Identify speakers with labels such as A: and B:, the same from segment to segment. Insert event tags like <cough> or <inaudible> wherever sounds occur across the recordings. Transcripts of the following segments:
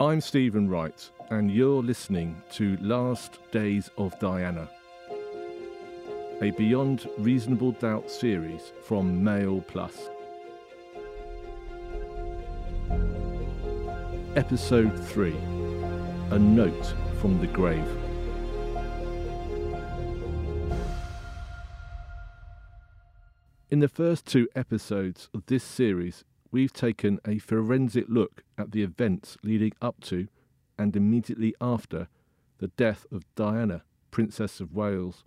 A: I'm Stephen Wright, and you're listening to Last Days of Diana, a Beyond Reasonable Doubt series from Mail Plus. Episode 3 A Note from the Grave. In the first two episodes of this series, we've taken a forensic look at the events leading up to and immediately after the death of Diana, Princess of Wales.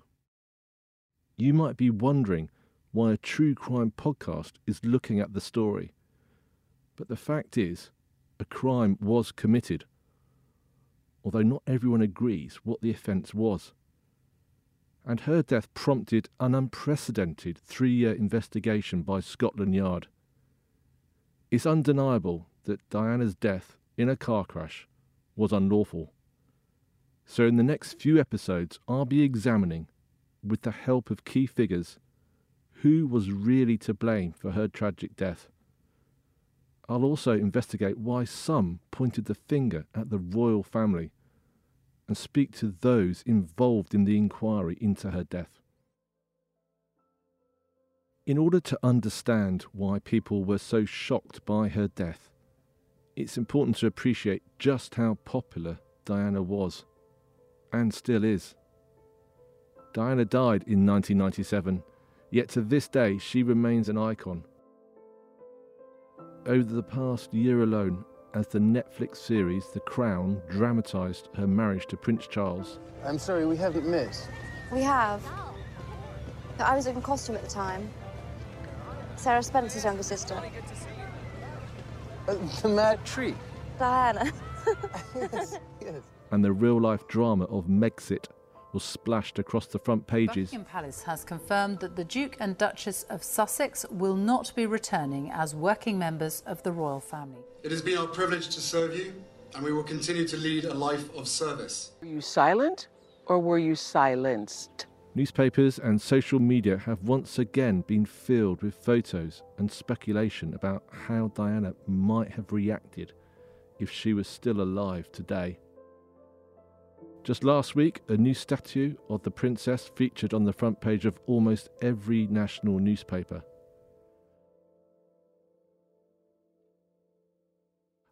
A: You might be wondering why a true crime podcast is looking at the story. But the fact is, a crime was committed, although not everyone agrees what the offence was. And her death prompted an unprecedented three year investigation by Scotland Yard. It's undeniable that Diana's death in a car crash was unlawful. So, in the next few episodes, I'll be examining, with the help of key figures, who was really to blame for her tragic death. I'll also investigate why some pointed the finger at the royal family and speak to those involved in the inquiry into her death. In order to understand why people were so shocked by her death, it's important to appreciate just how popular Diana was, and still is. Diana died in 1997, yet to this day she remains an icon. Over the past year alone, as the Netflix series The Crown dramatised her marriage to Prince Charles.
B: I'm sorry, we haven't met.
C: We have. I was in costume at the time. Sarah Spencer's younger sister.
B: Uh, the Mad Tree.
C: Diana. <laughs>
B: yes, yes.
A: And the real life drama of Megxit was splashed across the front pages.
D: Buckingham Palace has confirmed that the Duke and Duchess of Sussex will not be returning as working members of the royal family.
E: It has been our privilege to serve you, and we will continue to lead a life of service.
F: Were you silent or were you silenced?
A: Newspapers and social media have once again been filled with photos and speculation about how Diana might have reacted if she was still alive today. Just last week, a new statue of the princess featured on the front page of almost every national newspaper.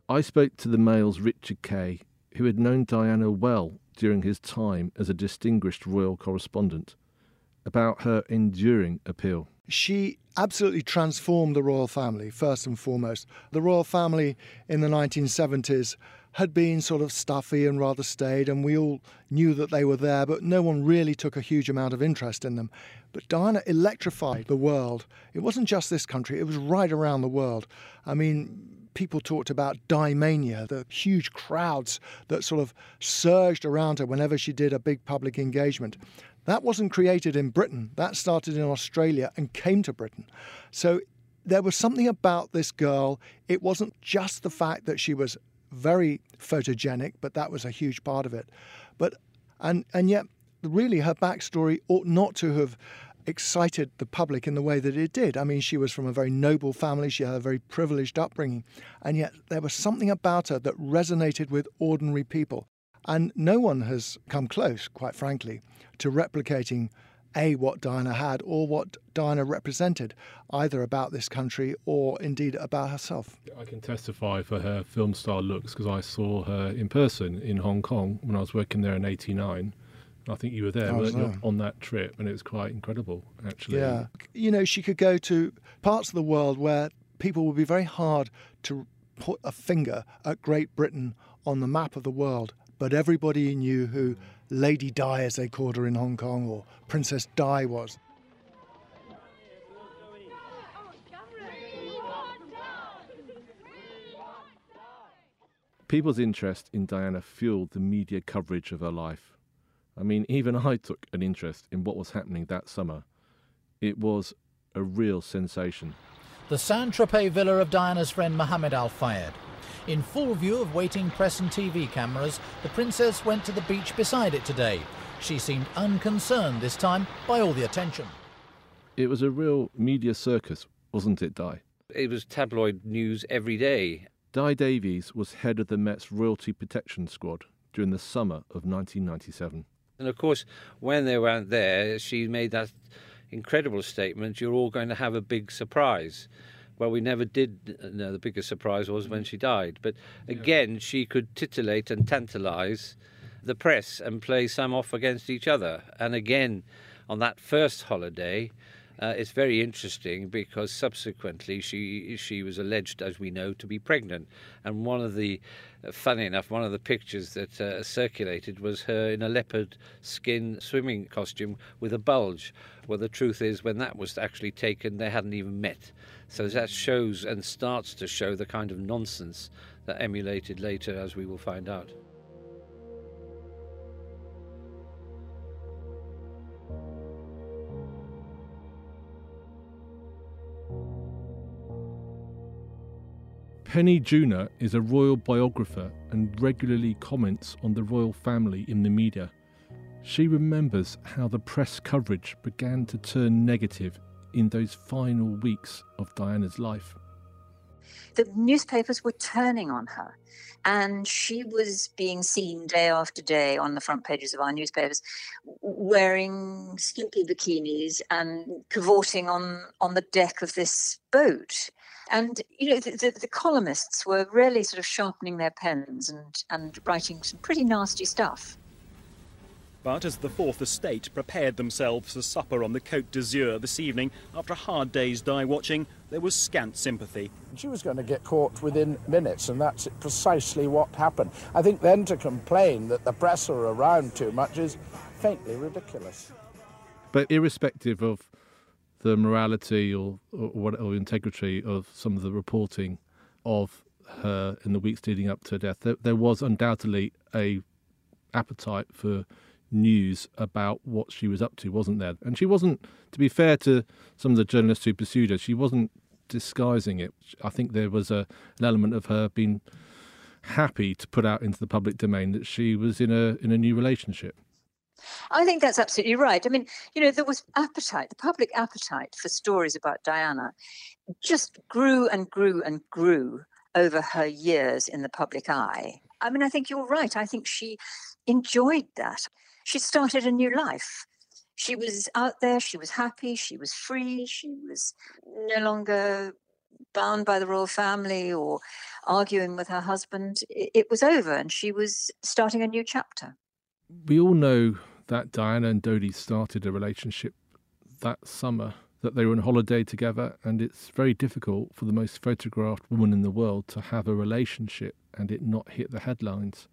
A: I spoke to the Mail's Richard Kay, who had known Diana well during his time as a distinguished royal correspondent, about her enduring appeal.
G: She absolutely transformed the royal family, first and foremost. The royal family in the 1970s had been sort of stuffy and rather staid, and we all knew that they were there, but no one really took a huge amount of interest in them. But Diana electrified the world. It wasn't just this country, it was right around the world. I mean, people talked about Dimania, the huge crowds that sort of surged around her whenever she did a big public engagement. That wasn't created in Britain, that started in Australia and came to Britain. So there was something about this girl. It wasn't just the fact that she was very photogenic, but that was a huge part of it. But and and yet really her backstory ought not to have excited the public in the way that it did. I mean, she was from a very noble family, she had a very privileged upbringing, and yet there was something about her that resonated with ordinary people. And no one has come close, quite frankly, to replicating A, what Diana had or what Diana represented, either about this country or indeed about herself.
A: I can testify for her film star looks because I saw her in person in Hong Kong when I was working there in 89. I think you were there, weren't you, on that trip, and it was quite incredible, actually.
G: Yeah. You know, she could go to parts of the world where people would be very hard to put a finger at Great Britain on the map of the world, but everybody knew who Lady Di, as they called her in Hong Kong, or Princess Di was.
A: People's interest in Diana fueled the media coverage of her life. I mean, even I took an interest in what was happening that summer. It was a real sensation.
H: The Saint Tropez villa of Diana's friend Mohammed Al Fayed. In full view of waiting press and TV cameras, the princess went to the beach beside it today. She seemed unconcerned this time by all the attention.
A: It was a real media circus, wasn't it, Dai?
I: It was tabloid news every day.
A: Dai Davies was head of the Met's Royalty Protection Squad during the summer of 1997.
I: And of course, when they weren't there, she made that incredible statement you're all going to have a big surprise. Well, we never did know the biggest surprise was when she died. But again, she could titillate and tantalise the press and play some off against each other. And again, on that first holiday, uh, it's very interesting because subsequently she she was alleged, as we know, to be pregnant. And one of the, uh, funny enough, one of the pictures that uh, circulated was her in a leopard skin swimming costume with a bulge. Well, the truth is, when that was actually taken, they hadn't even met. So that shows and starts to show the kind of nonsense that emulated later, as we will find out.
A: Penny Junor is a royal biographer and regularly comments on the royal family in the media. She remembers how the press coverage began to turn negative in those final weeks of Diana's life.
J: The newspapers were turning on her, and she was being seen day after day on the front pages of our newspapers wearing skimpy bikinis and cavorting on, on the deck of this boat and you know the, the, the, columnists were really sort of sharpening their pens and, and writing some pretty nasty stuff.
K: But as the Fourth Estate prepared themselves for supper on the Côte d'Azur this evening, after a hard day's Di watching, there was scant sympathy.
L: She was going to get caught within minutes, and that's precisely what happened. I think then to complain that the press are around too much is faintly ridiculous.
A: But irrespective of the morality or, or, or integrity of some of the reporting of her in the weeks leading up to her death. There, there, was undoubtedly a appetite for news about what she was up to, wasn't there? And she wasn't, to be fair to some of the journalists who pursued her, she wasn't disguising it. I think there was a, an element of her being happy to put out into the public domain that she was in a in a new relationship.
J: I think that's absolutely right. I mean, you know, there was appetite, the public appetite for stories about Diana just grew and grew and grew over her years in the public eye. I mean, I think you're right. I think she enjoyed that. She started a new life. She was out there, she was happy, she was free, she was no longer bound by the royal family or arguing with her husband. It, was over and she was starting a new chapter.
A: We all know that Diana and Dodi started a relationship that summer, that they were on holiday together, and it's very difficult for the most photographed woman in the world to have a relationship and it not hit the headlines.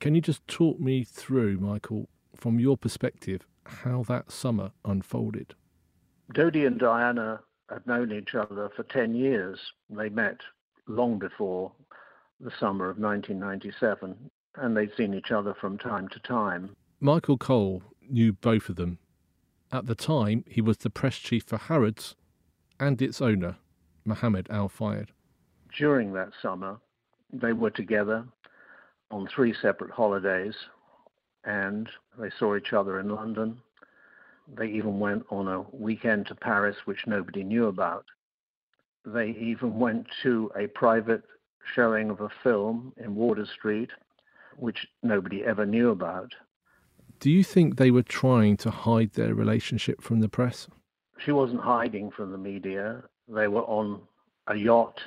A: Can you just talk me through, Michael, from your perspective, how that summer unfolded?
M: Dodi and Diana had known each other for 10 years. They met long before the summer of 1997, and they'd seen each other from time to time.
A: Michael Cole knew both of them. At the time, he was the press chief for Harrods and its owner, Mohammed Al Fayed.
M: During that summer, they were together on three separate holidays and they saw each other in London. They even went on a weekend to Paris, which nobody knew about. They even went to a private showing of a film in Wardour Street, which nobody ever knew about.
A: Do you think they were trying to hide their relationship from the press?
M: She wasn't hiding from the media. They were on a yacht,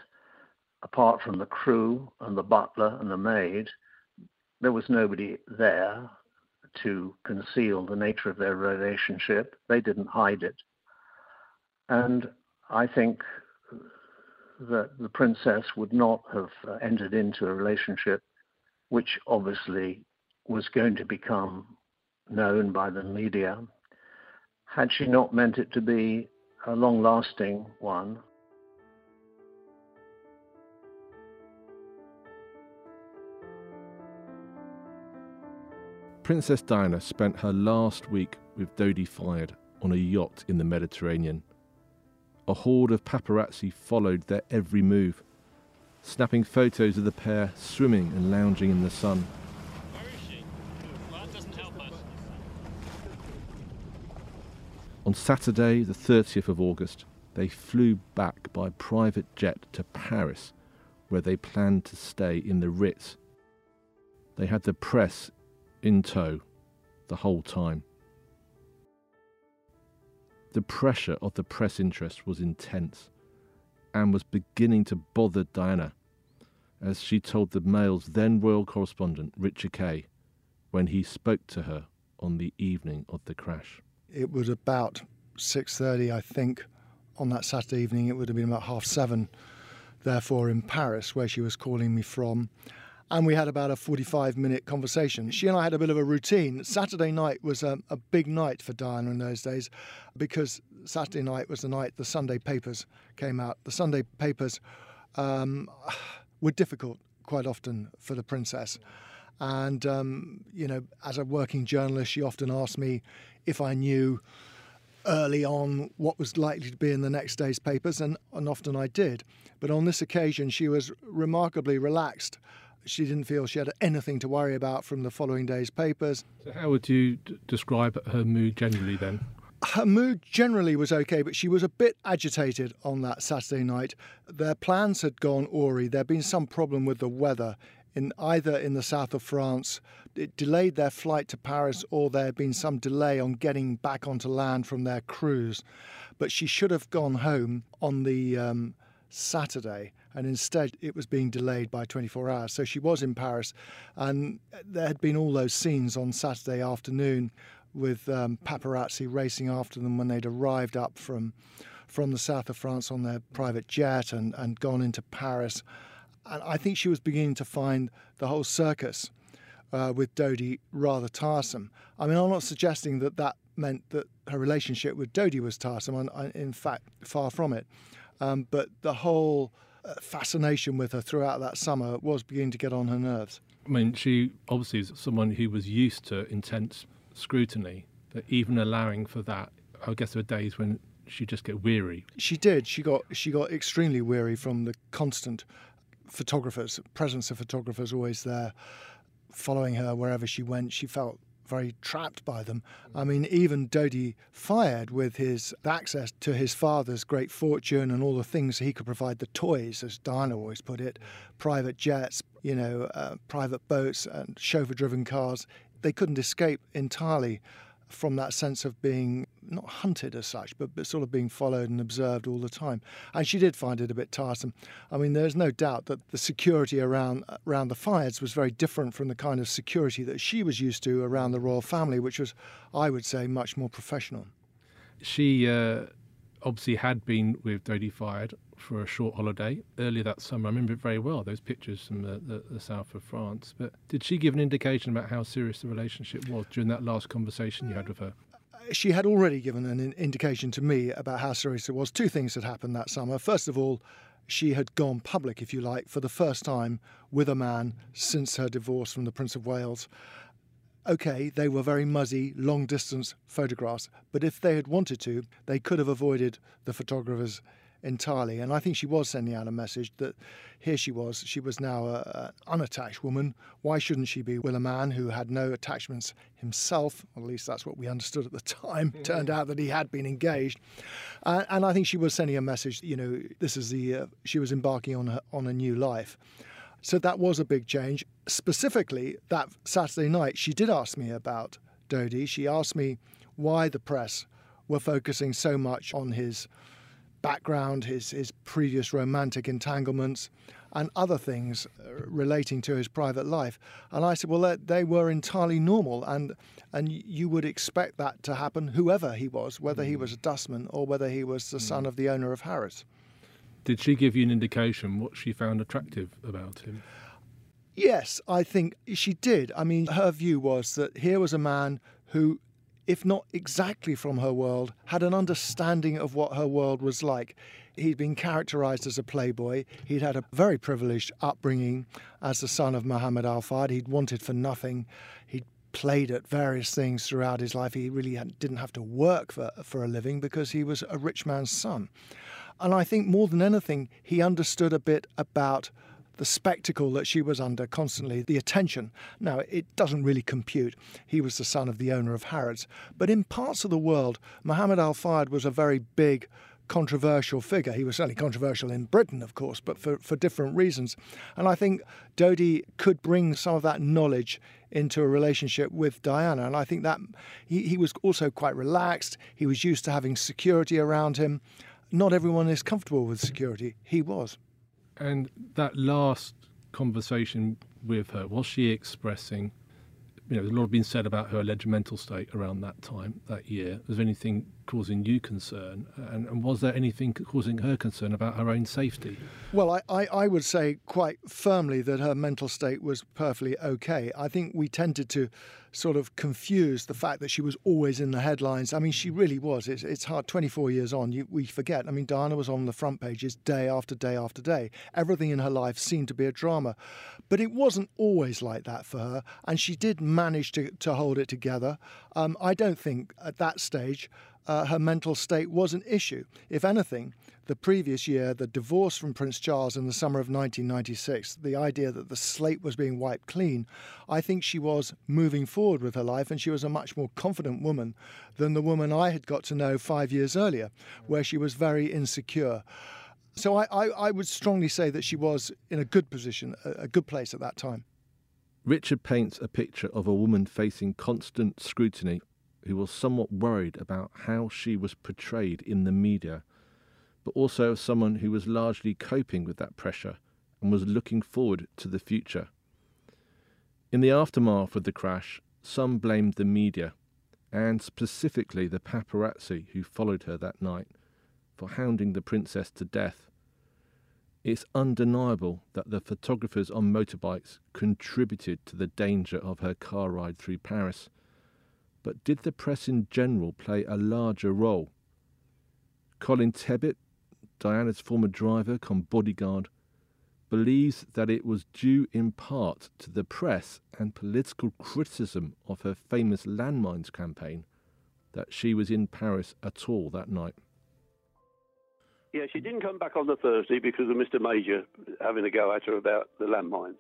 M: apart from the crew and the butler and the maid. There was nobody there to conceal the nature of their relationship. They didn't hide it. And I think that the princess would not have entered into a relationship which obviously was going to become known by the media, had she not meant it to be a long lasting one.
A: Princess Diana spent her last week with Dodi Fayed on a yacht in the Mediterranean. A horde of paparazzi followed their every move, snapping photos of the pair swimming and lounging in the sun. On Saturday, the 30th of August, they flew back by private jet to Paris, where they planned to stay in the Ritz. They had the press in tow the whole time. The pressure of the press interest was intense and was beginning to bother Diana, as she told the Mail's then royal correspondent, Richard Kay, when he spoke to her on the evening of the crash.
G: It was about 6.30, I think, on that Saturday evening. It would have been about half seven, therefore, in Paris, where she was calling me from and we had about a 45 minute conversation. She and I had a bit of a routine. Saturday night was a, a, big night for Diana in those days because Saturday night was the night the Sunday papers came out. The Sunday papers um, were difficult quite often for the princess. And, um, you know, as a working journalist, she often asked me if I knew early on what was likely to be in the next day's papers, and, and often I did. But on this occasion, she was remarkably relaxed she didn't feel she had anything to worry about from the following day's papers.
A: So, how would you d- describe her mood generally then?
G: Her mood generally was okay, but she was a bit agitated on that Saturday night. Their plans had gone awry. There'd been some problem with the weather in either in the south of France. It delayed their flight to Paris, or there had been some delay on getting back onto land from their cruise. But she should have gone home on the um, Saturday, and instead it was being delayed by 24 hours. So she was in Paris, and there had been all those scenes on Saturday afternoon with um, paparazzi racing after them when they'd arrived up from from the south of France on their private jet and, and gone into Paris. And I think she was beginning to find the whole circus uh, with Dodi rather tiresome. I mean, I'm not suggesting that that meant that her relationship with Dodi was tiresome. in fact, far from it. Um, but the whole uh, fascination with her throughout that summer was beginning to get on her nerves.
A: I mean, she obviously is someone who was used to intense scrutiny, but even allowing for that, I guess there were days when she just get weary.
G: She did. She got she got extremely weary from the constant photographers, presence of photographers always there, following her wherever she went. She felt very trapped by them. I mean, even Dodi Fayed, with his access to his father's great fortune and all the things he could provide, the toys, as Diana always put it, private jets, you know, uh, private boats and chauffeur-driven cars. They couldn't escape entirely from that sense of being not hunted as such, but, but sort of being followed and observed all the time. And she did find it a bit tiresome. I mean, there's no doubt that the security around around the Fayeds was very different from the kind of security that she was used to around the royal family, which was, I would say, much more professional.
A: She uh, obviously had been with Dodi Fayed for a short holiday earlier that summer. I remember it very well, those pictures from the, the, the, south of France. But did she give an indication about how serious the relationship was during that last conversation you had with her?
G: She had already given an indication to me about how serious it was. Two things had happened that summer. First of all, she had gone public, if you like, for the first time with a man since her divorce from the Prince of Wales. Okay, they were very muzzy, long distance photographs, but if they had wanted to, they could have avoided the photographers entirely. And I think she was sending out a message that here she was, she was now an unattached woman. Why shouldn't she be with a man who had no attachments himself? Well, at least that's what we understood at the time. <laughs> Turned out that he had been engaged. Uh, and I think she was sending a message, you know, this is the, uh, she was embarking on, her, on a new life. So that was a big change. Specifically, that Saturday night, she did ask me about Dodi. She asked me why the press were focusing so much on his background, his, his previous romantic entanglements, and other things uh, relating to his private life. And I said, well, they were entirely normal, and and you would expect that to happen, whoever he was, whether he was a dustman or whether he was the son of the owner of Harrods.
A: Did she give you an indication what she found attractive about him?
G: Yes, I think she did. I mean, her view was that here was a man who, if not exactly from her world, had an understanding of what her world was like. He'd been characterized as a playboy. He'd had a very privileged upbringing as the son of Muhammad Al Fayed. He'd wanted for nothing. He'd played at various things throughout his life. He really didn't have to work for, for a living because he was a rich man's son. And I think more than anything, he understood a bit about the spectacle that she was under constantly, the attention. Now, it doesn't really compute. He was the son of the owner of Harrods. But in parts of the world, Muhammad Al Fayed was a very big controversial figure. He was certainly controversial in Britain, of course, but for, for different reasons. And I think Dodi could bring some of that knowledge into a relationship with Diana. And I think that he, he was also quite relaxed. He was used to having security around him. Not everyone is comfortable with security. He was.
A: And that last conversation with her, was she expressing you know, a lot been said about her alleged mental state around that time, that year. Was anything causing you concern? And, and was there anything causing her concern about her own safety?
G: Well, I, I, I, would say quite firmly that her mental state was perfectly okay. I think we tended to sort of confuse the fact that she was always in the headlines. I mean, she really was. It's, it's hard. 24 years on, you, we forget. I mean, Diana was on the front pages day after day after day. Everything in her life seemed to be a drama. But it wasn't always like that for her, and she did manage to, to hold it together. Um, I don't think at that stage uh, her mental state was an issue. If anything, the previous year, the divorce from Prince Charles in the summer of 1996, the idea that the slate was being wiped clean, I think she was moving forward with her life and she was a much more confident woman than the woman I had got to know five years earlier, where she was very insecure. So I, I, I would strongly say that she was in a good position, a, a good place at that time.
A: Richard paints a picture of a woman facing constant scrutiny who was somewhat worried about how she was portrayed in the media, but also as someone who was largely coping with that pressure and was looking forward to the future. In the aftermath of the crash, some blamed the media, and specifically the paparazzi who followed her that night, for hounding the princess to death. It's undeniable that the photographers on motorbikes contributed to the danger of her car ride through Paris but did the press in general play a larger role? Colin Tebbutt, Diana's former driver come bodyguard, believes that it was due in part to the press and political criticism of her famous landmines campaign that she was in Paris at all that night.
N: Yeah, she didn't come back on the Thursday because of Mr. Major having a go at her about the landmines.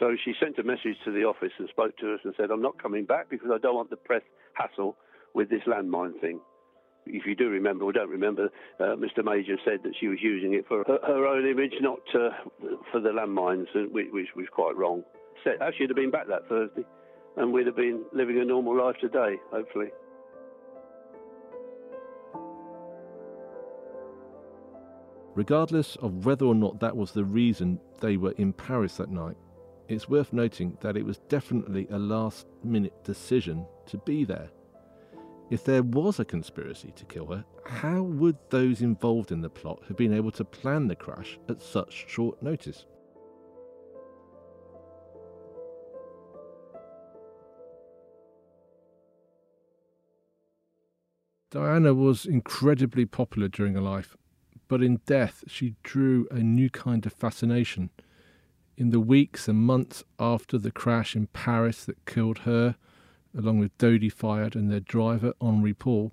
N: So she sent a message to the office and spoke to us and said, I'm not coming back because I don't want the press hassle with this landmine thing. If you do remember or don't remember, uh, Mr. Major said that she was using it for her, her own image, not uh, for the landmines, which, which was quite wrong. Said, I should have been back that Thursday and we'd have been living a normal life today, hopefully.
A: Regardless of whether or not that was the reason they were in Paris that night, it's worth noting that it was definitely a last minute decision to be there. If there was a conspiracy to kill her, how would those involved in the plot have been able to plan the crash at such short notice? Diana was incredibly popular during her life, but in death she drew a new kind of fascination in the weeks and months after the crash in Paris that killed her, along with Dodi Fayed and their driver Henri Paul,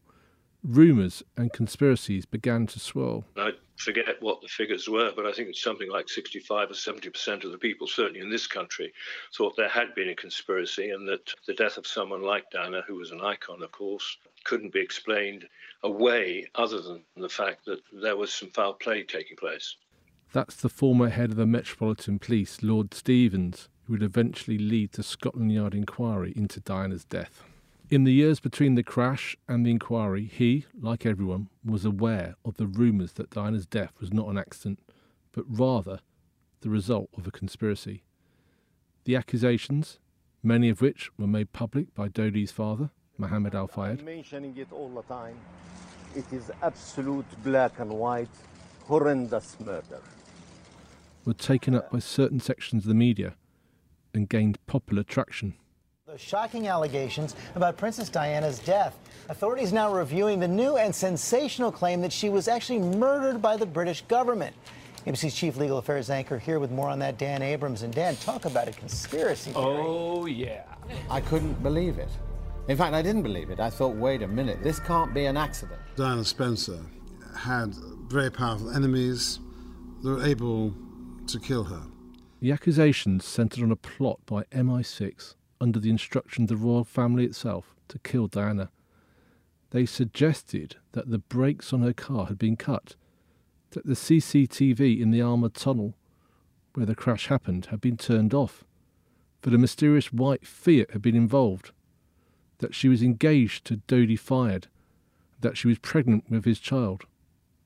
A: rumours and conspiracies began to swirl.
O: I forget what the figures were, but I think it's something like 65 or 70% of the people, certainly in this country, thought there had been a conspiracy and that the death of someone like Diana, who was an icon, of course, couldn't be explained away other than the fact that there was some foul play taking place.
A: That's the former head of the Metropolitan Police, Lord Stevens, who would eventually lead the Scotland Yard inquiry into Diana's death. In the years between the crash and the inquiry, he, like everyone, was aware of the rumours that Diana's death was not an accident, but rather the result of a conspiracy. The accusations, many of which were made public by Dodi's father, Mohammed Al Fayed.
P: Mentioning it all the time. It is absolute black and white, horrendous murder
A: were taken up by certain sections of the media and gained popular traction.
Q: The shocking allegations about Princess Diana's death. Authorities now reviewing the new and sensational claim that she was actually murdered by the British government. ABC's chief legal affairs anchor here with more on that, Dan Abrams. And Dan, talk about a conspiracy theory.
R: Oh, yeah. I couldn't believe it. In fact, I didn't believe it. I thought, wait a minute, this can't be an accident.
S: Diana Spencer had very powerful enemies. They were able to kill her.
A: The accusations centred on a plot by MI6 under the instructions of the royal family itself to kill Diana. They suggested that the brakes on her car had been cut, that the CCTV in the armoured tunnel where the crash happened had been turned off, that a mysterious white Fiat had been involved, that she was engaged to Dodi Fayed, that she was pregnant with his child.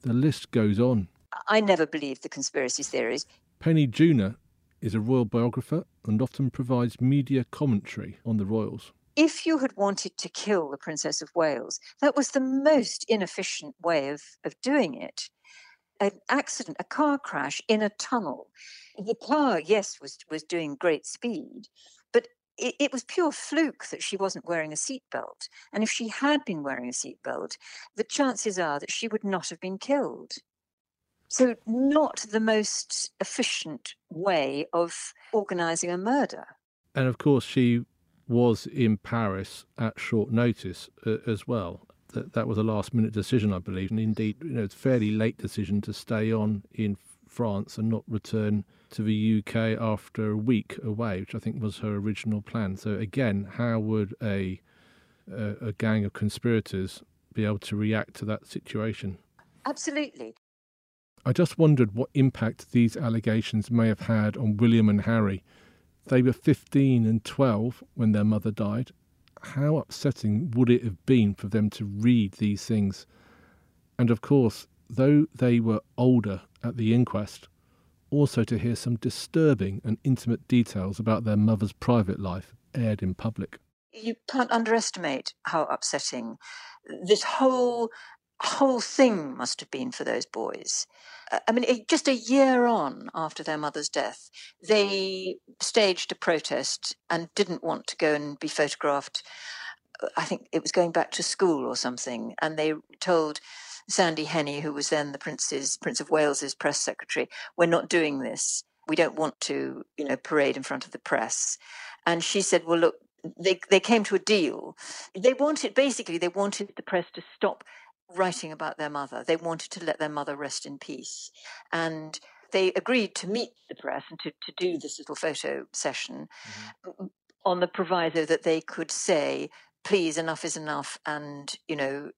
A: The list goes on.
J: I never believed the conspiracy theories.
A: Penny Junor is a royal biographer and often provides media commentary on the royals.
J: If you had wanted to kill the Princess of Wales, that was the most inefficient way of, of doing it. An accident, a car crash in a tunnel. The car, yes, was, was doing great speed, but it, it was pure fluke that she wasn't wearing a seatbelt. And if she had been wearing a seatbelt, the chances are that she would not have been killed. So, not the most efficient way of organizing a murder.
A: And of course, she was in Paris at short notice uh, as well. That, that was a last minute decision, I believe. And indeed, you know, it's a fairly late decision to stay on in France and not return to the UK after a week away, which I think was her original plan. So, again, how would a, a, a gang of conspirators be able to react to that situation?
J: Absolutely.
A: I just wondered what impact these allegations may have had on William and Harry. They were 15 and 12 when their mother died. How upsetting would it have been for them to read these things? And of course, though they were older at the inquest, also to hear some disturbing and intimate details about their mother's private life aired in public.
J: You can't underestimate how upsetting this whole whole thing must have been for those boys. Uh, I mean, just a year on after their mother's death, they staged a protest and didn't want to go and be photographed. Uh, I think it was going back to school or something, and they told Sandy Henney, who was then the Prince's Prince of Wales's press secretary, "We're not doing this. We don't want to, you know, parade in front of the press." And she said, "Well, look." They they came to a deal. They wanted basically they wanted the press to stop writing about their mother. They wanted to let their mother rest in peace. And they agreed to meet the press and to, to do this little photo session mm-hmm. on the proviso that they could say, please, enough is enough, and, you know,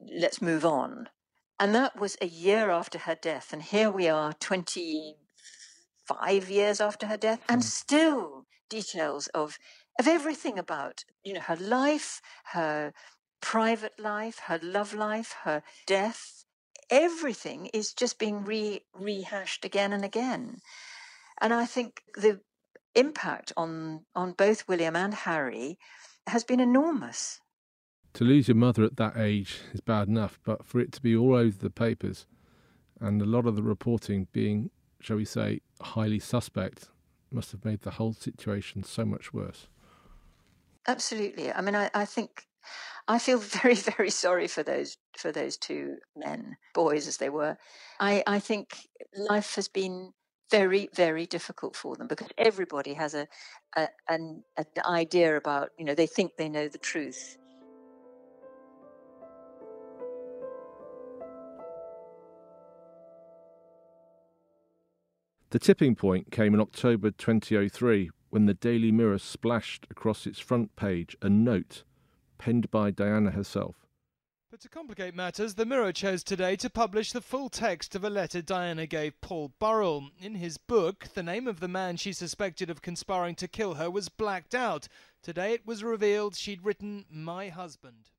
J: let's move on. And that was a year after her death. And here we are, 25 years after her death, and mm. still details of of everything about you know her life her private life, her love life, her death, everything is just being re- rehashed again and again. And I think the impact on, on both William and Harry has been enormous.
A: To lose your mother at that age is bad enough, but for it to be all over the papers and a lot of the reporting being, shall we say, highly suspect must have made the whole situation so much worse.
J: Absolutely. I mean, I, I think I feel <laughs> very, very sorry for those for those two men, boys as they were. I, I think life has been very, very difficult for them because everybody has a, a an, an idea about you know they think they know the truth.
A: The tipping point came in October 2003 when the Daily Mirror splashed across its front page a note penned by Diana herself.
T: But to complicate matters, the Mirror chose today to publish the full text of a letter Diana gave Paul Burrell. In his book, the name of the man she suspected of conspiring to kill her was blacked out. Today it was revealed she'd written, My husband.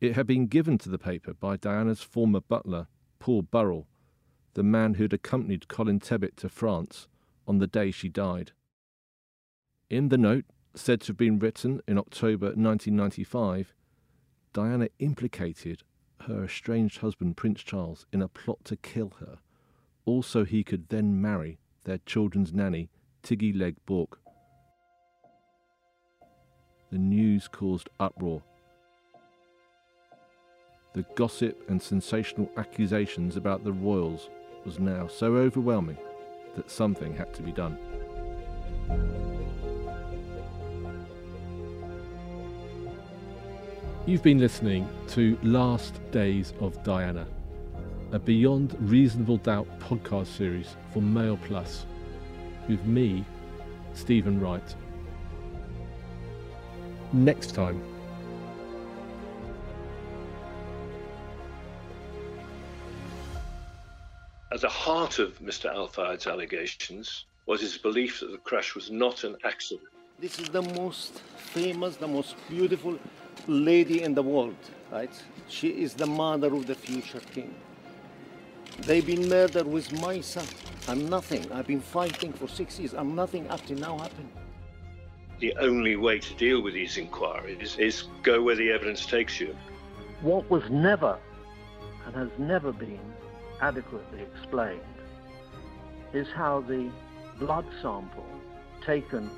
A: It had been given to the paper by Diana's former butler, Paul Burrell, the man who'd accompanied Colin Tebbutt to France on the day she died. In the note, said to have been written in October 1995, Diana implicated her estranged husband Prince Charles in a plot to kill her, also he could then marry their children's nanny, Tiggy Legg Bork. The news caused uproar. The gossip and sensational accusations about the royals was now so overwhelming that something had to be done. You've been listening to Last Days of Diana, a Beyond Reasonable Doubt podcast series for Mail Plus with me, Stephen Wright. Next time,
O: At the heart of Mr. Al Fayed's allegations was his belief that the crash was not an accident.
P: This is the most famous, the most beautiful lady in the world, right? She is the mother of the future king. They've been murdered with my son. I'm nothing. I've been fighting for six years. I'm nothing up to now happened.
O: The only way to deal with these inquiries is go where the evidence takes you.
M: What was never and has never been adequately explained is how the blood sample taken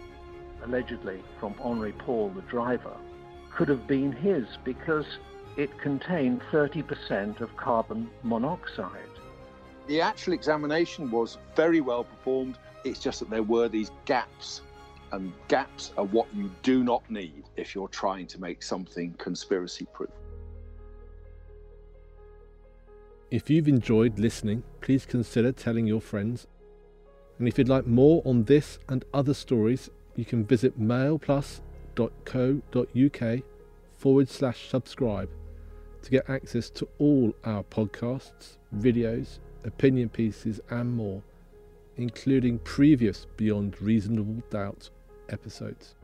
M: allegedly from Henri Paul, the driver, could have been his because it contained 30% of carbon monoxide.
U: The actual examination was very well performed. It's just that there were these gaps, and gaps are what you do not need if you're trying to make something conspiracy proof.
A: If you've enjoyed listening, please consider telling your friends. And if you'd like more on this and other stories, you can visit mailplus.co.uk forward slash subscribe to get access to all our podcasts, videos, opinion pieces, and more, including previous Beyond Reasonable Doubt episodes.